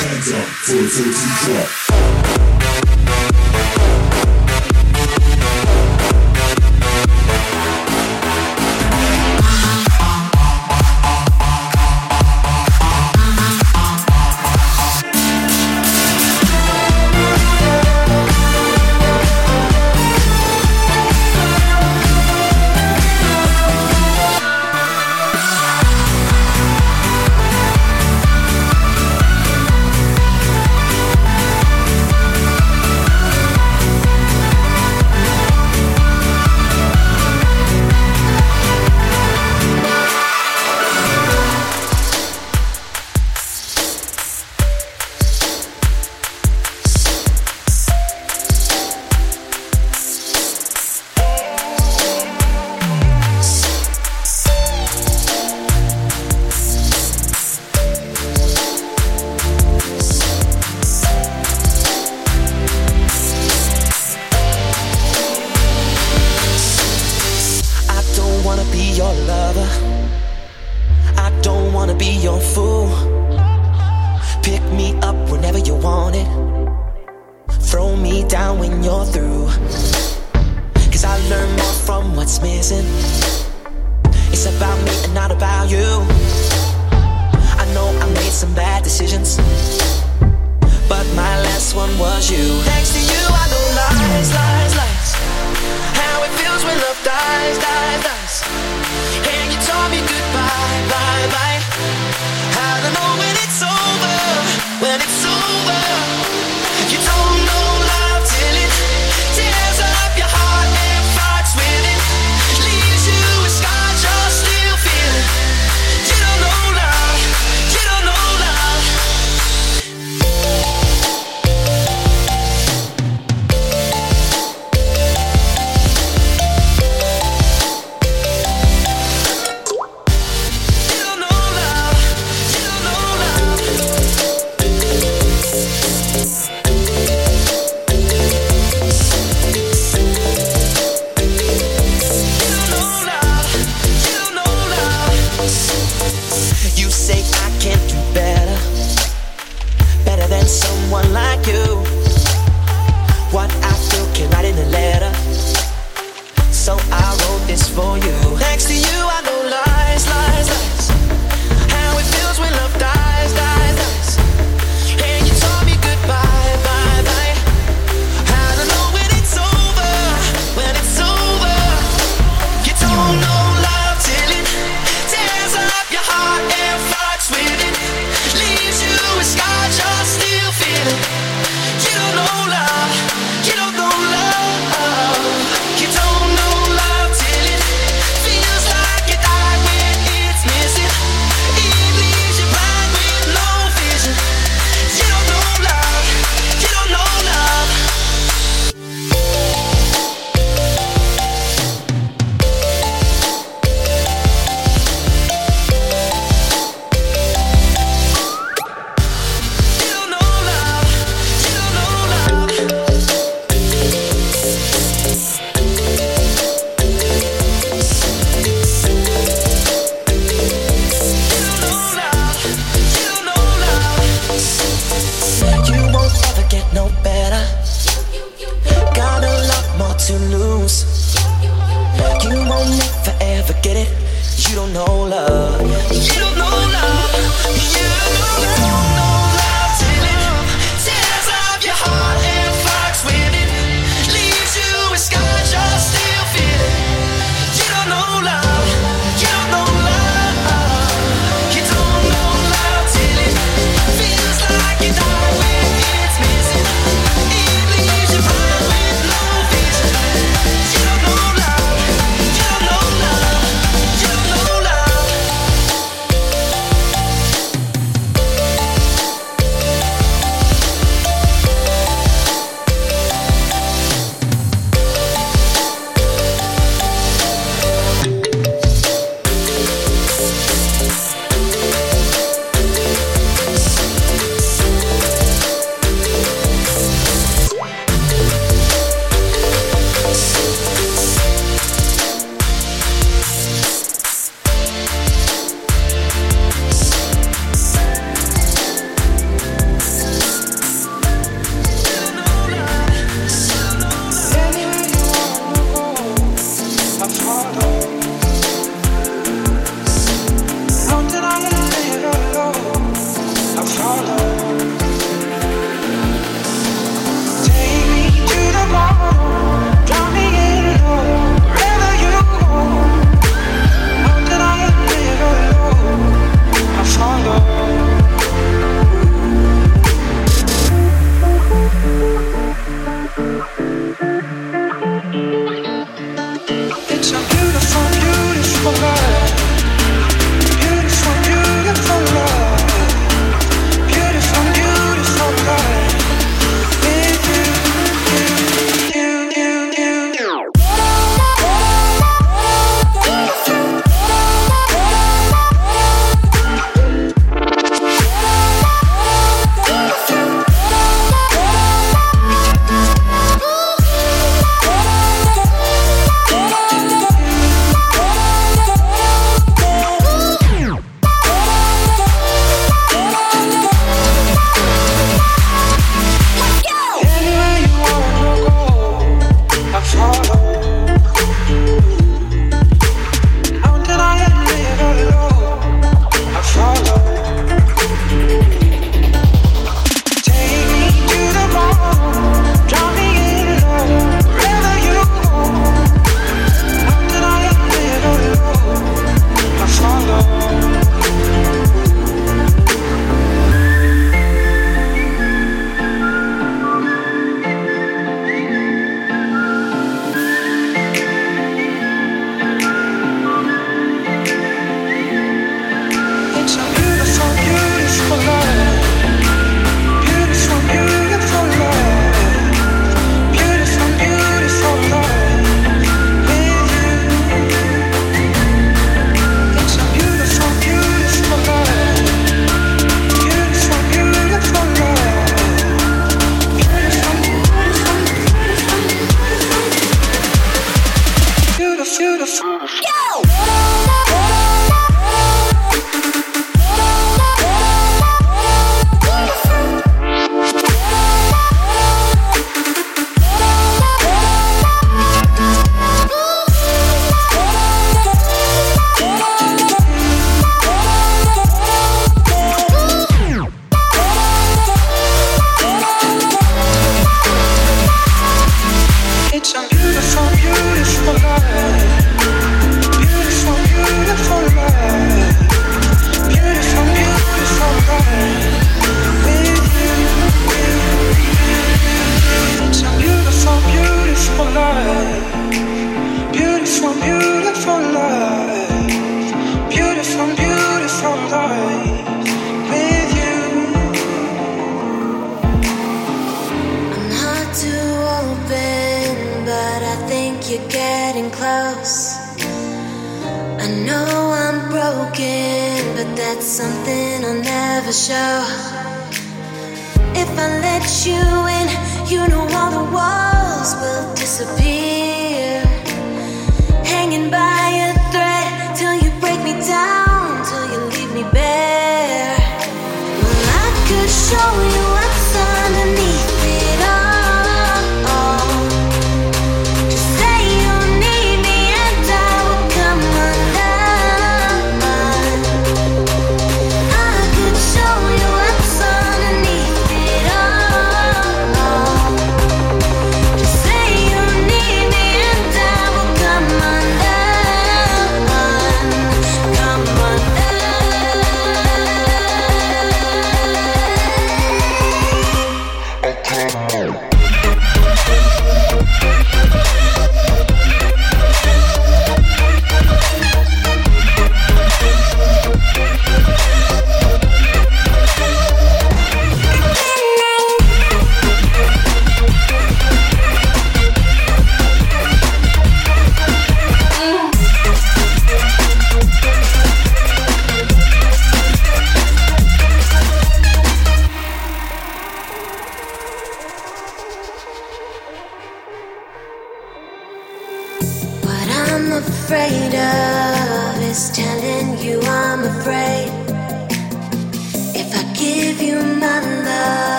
Hands up for the 13 drop.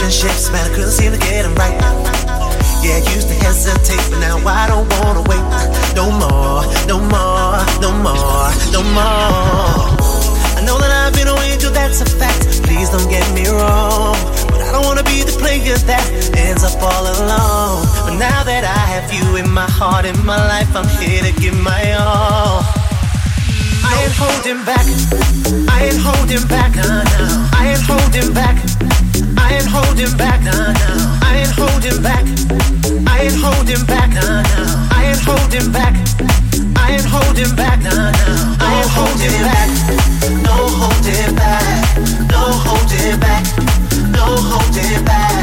Relationships, man, I couldn't seem to get them right. Yeah, used to hesitate, but now I don't wanna wait. No more, no more, no more, no more. I know that I've been a angel, that's a fact. Please don't get me wrong. But I don't wanna be the player that ends up all alone. But now that I have you in my heart, in my life, I'm here to give my all. I ain't holding back. I ain't holding back. I ain't holding back. I ain't holding back. Uh, no. I ain't holding back. I ain't holding back. Uh, no. I ain't holding back. I ain't holding back. Uh, no. I ain't holding back. No holding back. No holding back. No holding back.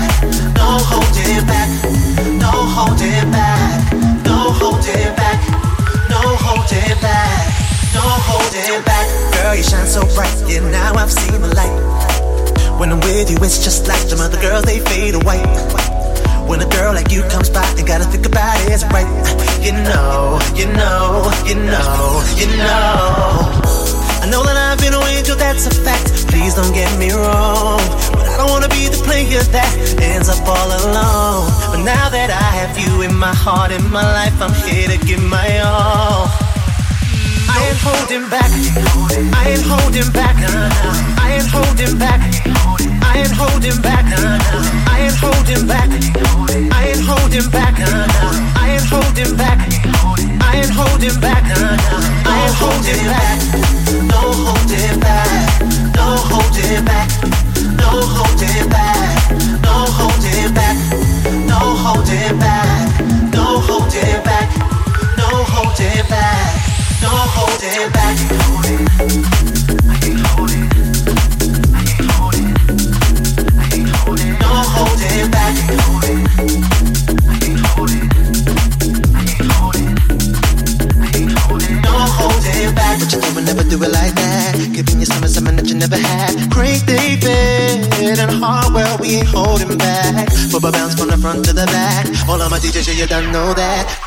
No holding back. No holding back. No holding back. No holding back. No holding back. Girl, you shine so bright. Yeah, now I've seen the light. When I'm with you, it's just like some other girls, they fade away. When a girl like you comes by, ain't gotta think about it, it's right. You know, you know, you know, you know. I know that I've been an angel, that's a fact. Please don't get me wrong. But I don't wanna be the player that ends up all alone. But now that I have you in my heart, in my life, I'm here to give my all. I ain't holding back. I ain't holding back. I ain't holding back. I ain't holding back. Uh, I ain't holding back. I ain't holding back. Uh, I ain't holding back. I ain't holding back. Uh, I ain't holding back. No holding back. No holding back. No holding back. No holding back. No holding back. No holding back. No holding back. No holding back. You never, never don't know that.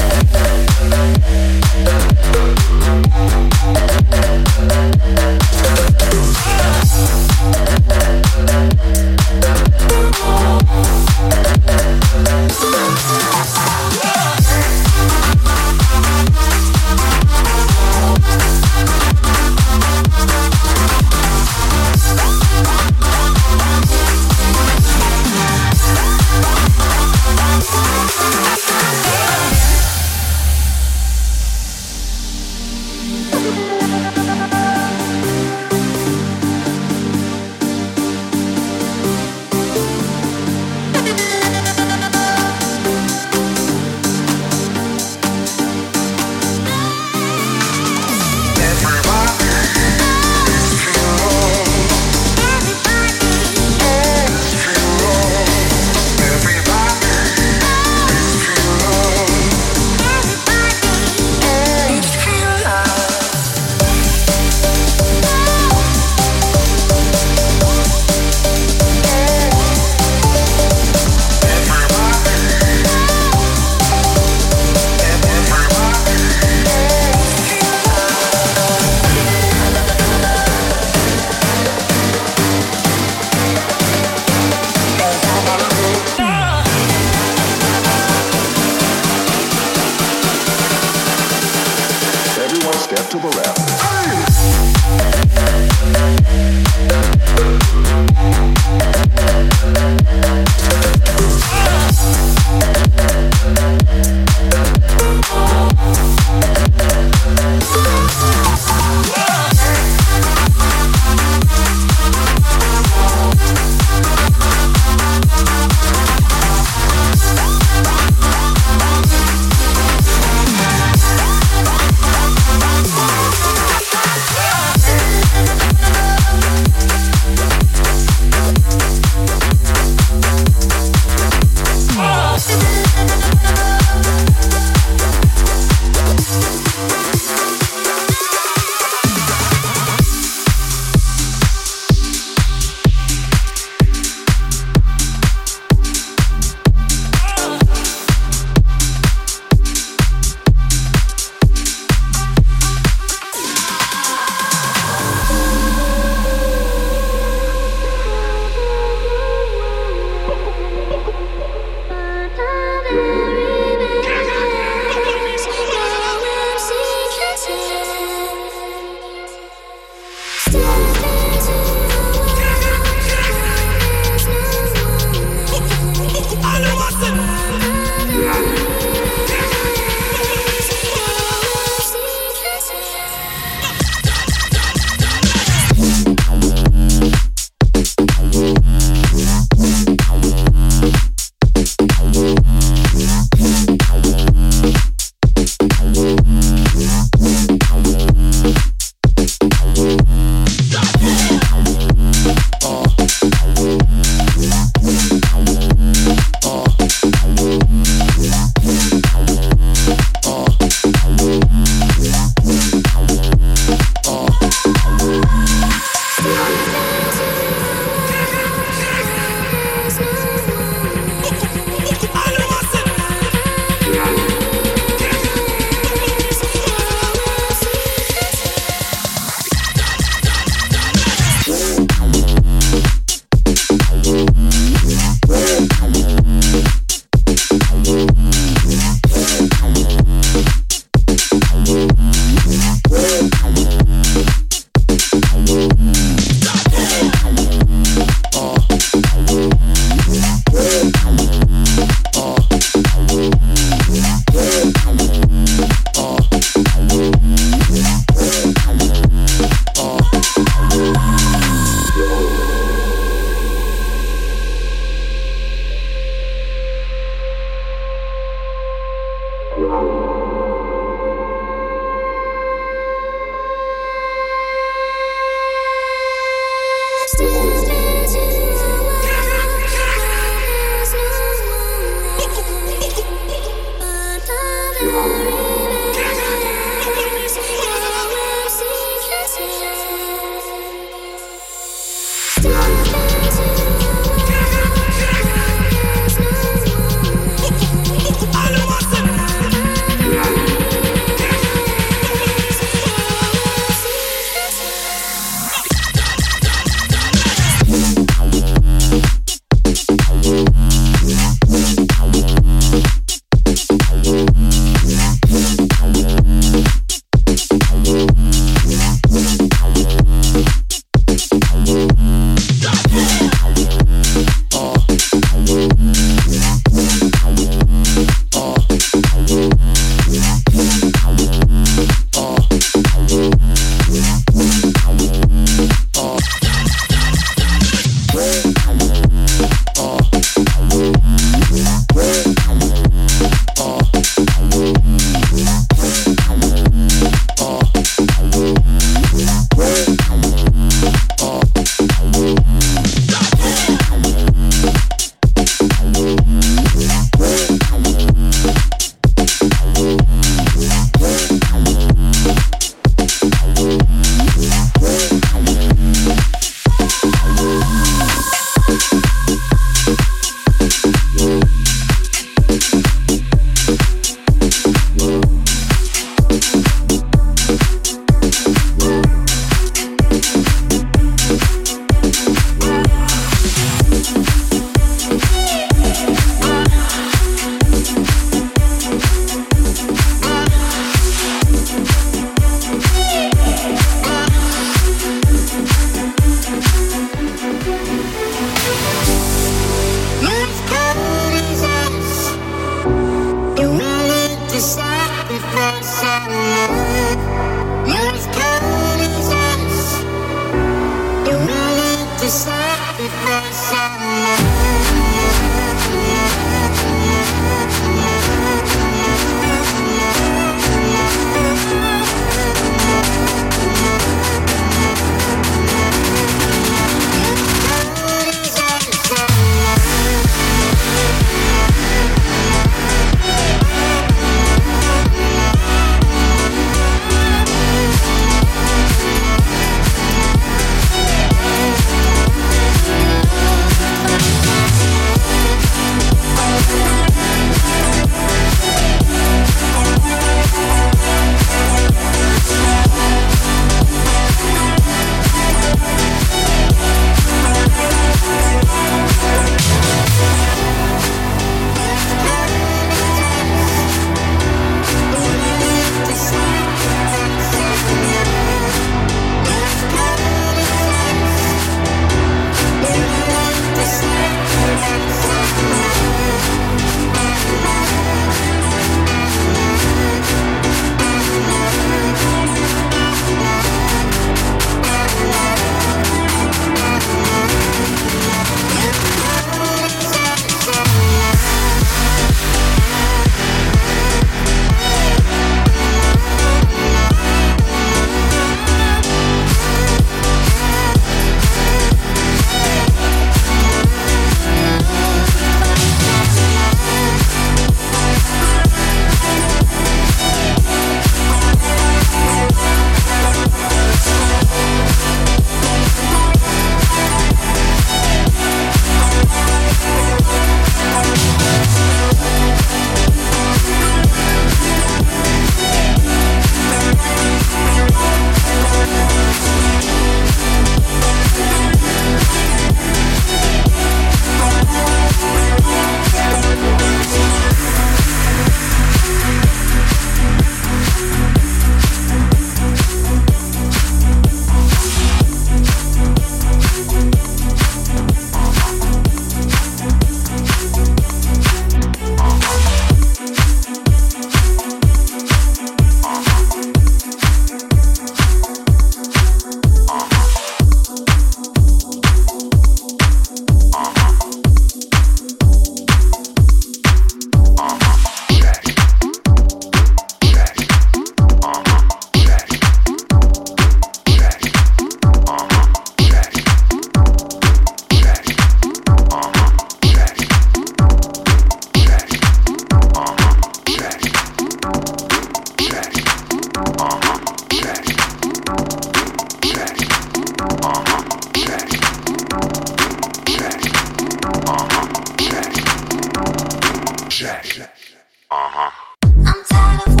Control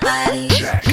body. Check.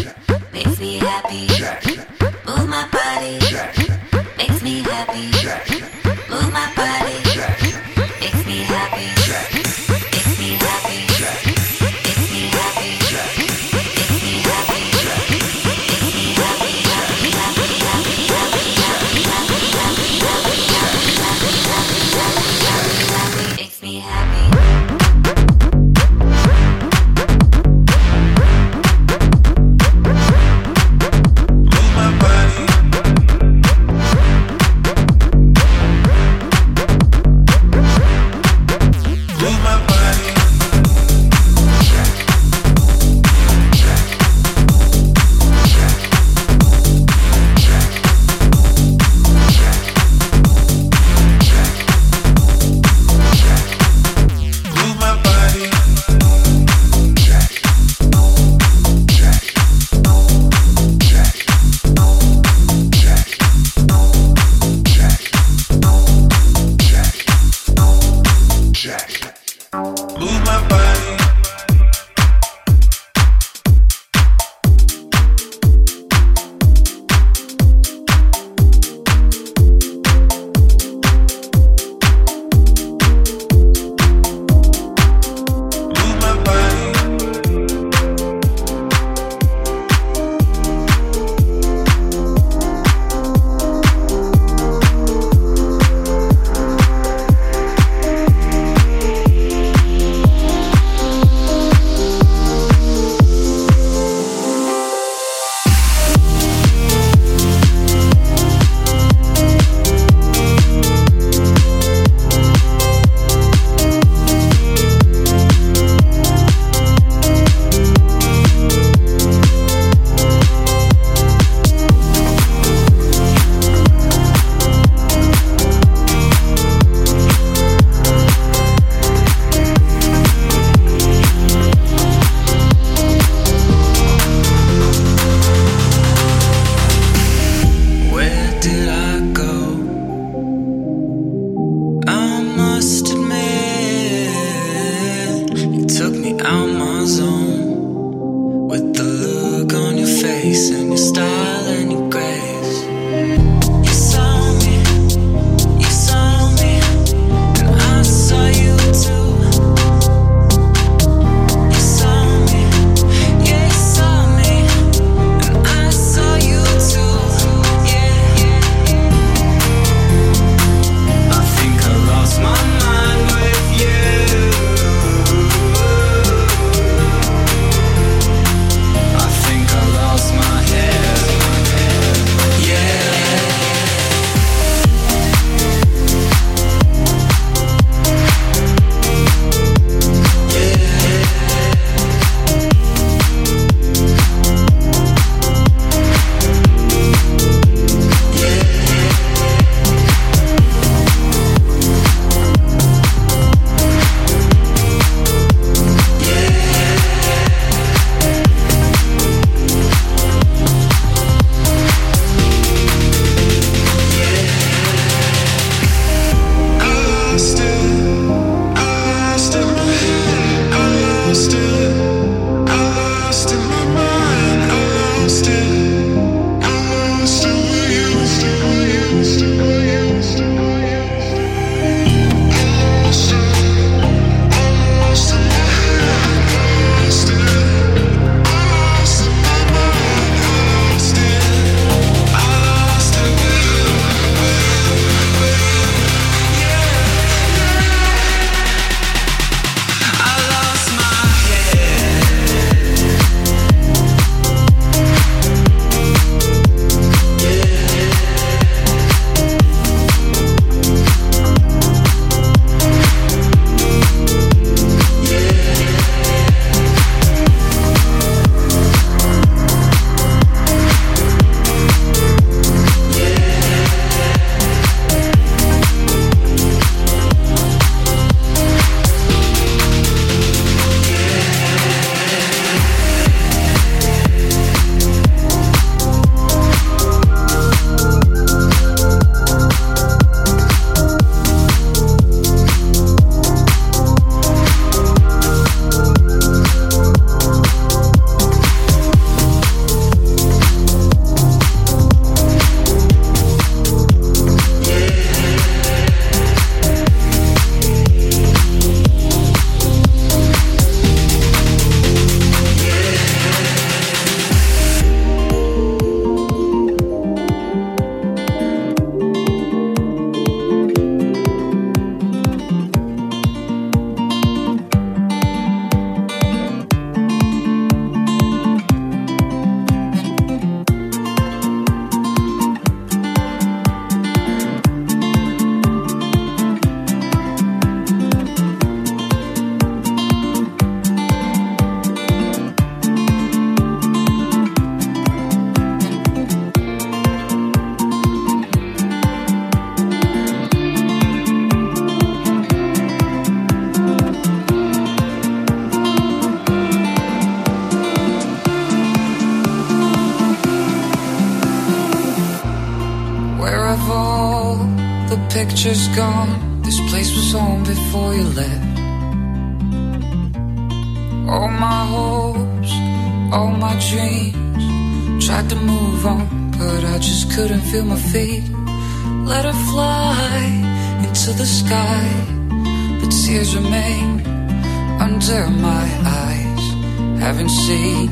see.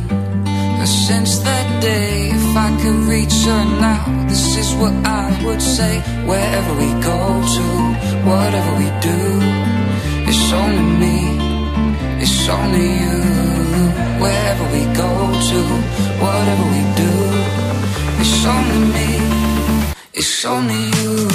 And since that day, if I could reach her now, this is what I would say. Wherever we go to, whatever we do, it's only me, it's only you. Wherever we go to, whatever we do, it's only me, it's only you.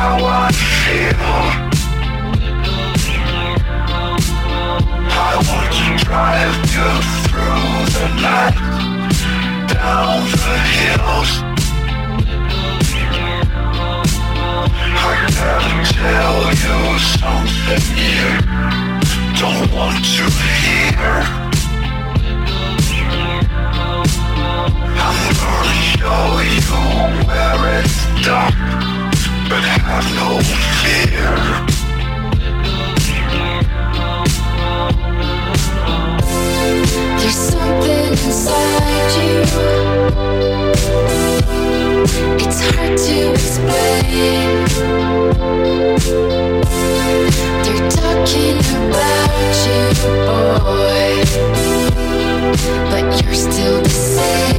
I want you. I want to drive you through the night, down the hills. I gotta tell you something you don't want to hear. I'm gonna show you where it's dark but have no fear. There's something inside you. It's hard to explain. They're talking about you, boy. But you're still the same.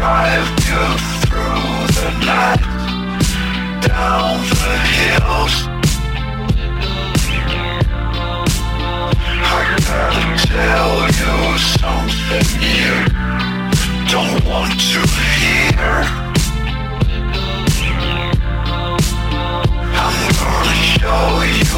drive you through the night, down the hills. I gotta tell you something you don't want to hear. I'm gonna show you